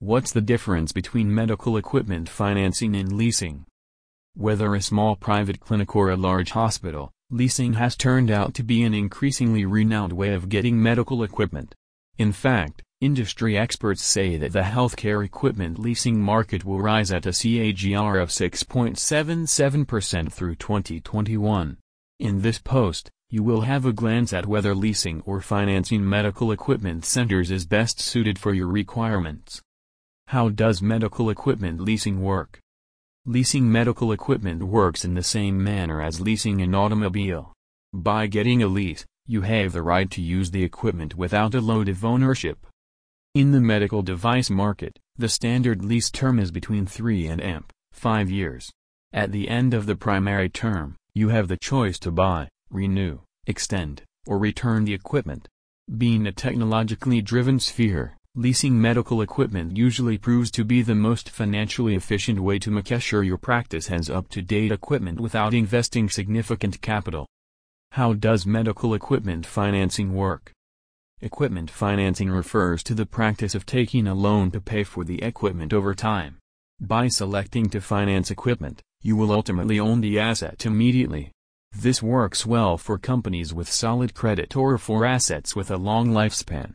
What's the difference between medical equipment financing and leasing? Whether a small private clinic or a large hospital, leasing has turned out to be an increasingly renowned way of getting medical equipment. In fact, industry experts say that the healthcare equipment leasing market will rise at a CAGR of 6.77% through 2021. In this post, you will have a glance at whether leasing or financing medical equipment centers is best suited for your requirements. How does medical equipment leasing work? Leasing medical equipment works in the same manner as leasing an automobile. By getting a lease, you have the right to use the equipment without a load of ownership. In the medical device market, the standard lease term is between 3 and amp, 5 years. At the end of the primary term, you have the choice to buy, renew, extend, or return the equipment. Being a technologically driven sphere, leasing medical equipment usually proves to be the most financially efficient way to make sure your practice has up-to-date equipment without investing significant capital. How does medical equipment financing work? Equipment financing refers to the practice of taking a loan to pay for the equipment over time. By selecting to finance equipment, you will ultimately own the asset immediately. This works well for companies with solid credit or for assets with a long lifespan.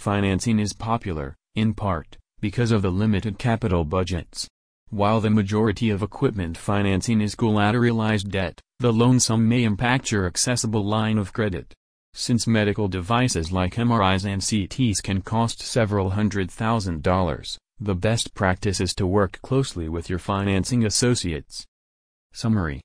Financing is popular, in part, because of the limited capital budgets. While the majority of equipment financing is collateralized debt, the loan sum may impact your accessible line of credit. Since medical devices like MRIs and CTs can cost several hundred thousand dollars, the best practice is to work closely with your financing associates. Summary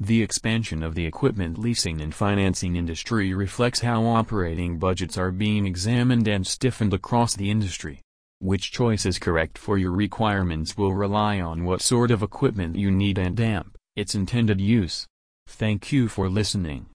The expansion of the equipment leasing and financing industry reflects how operating budgets are being examined and stiffened across the industry. Which choice is correct for your requirements will rely on what sort of equipment you need and AMP, its intended use. Thank you for listening.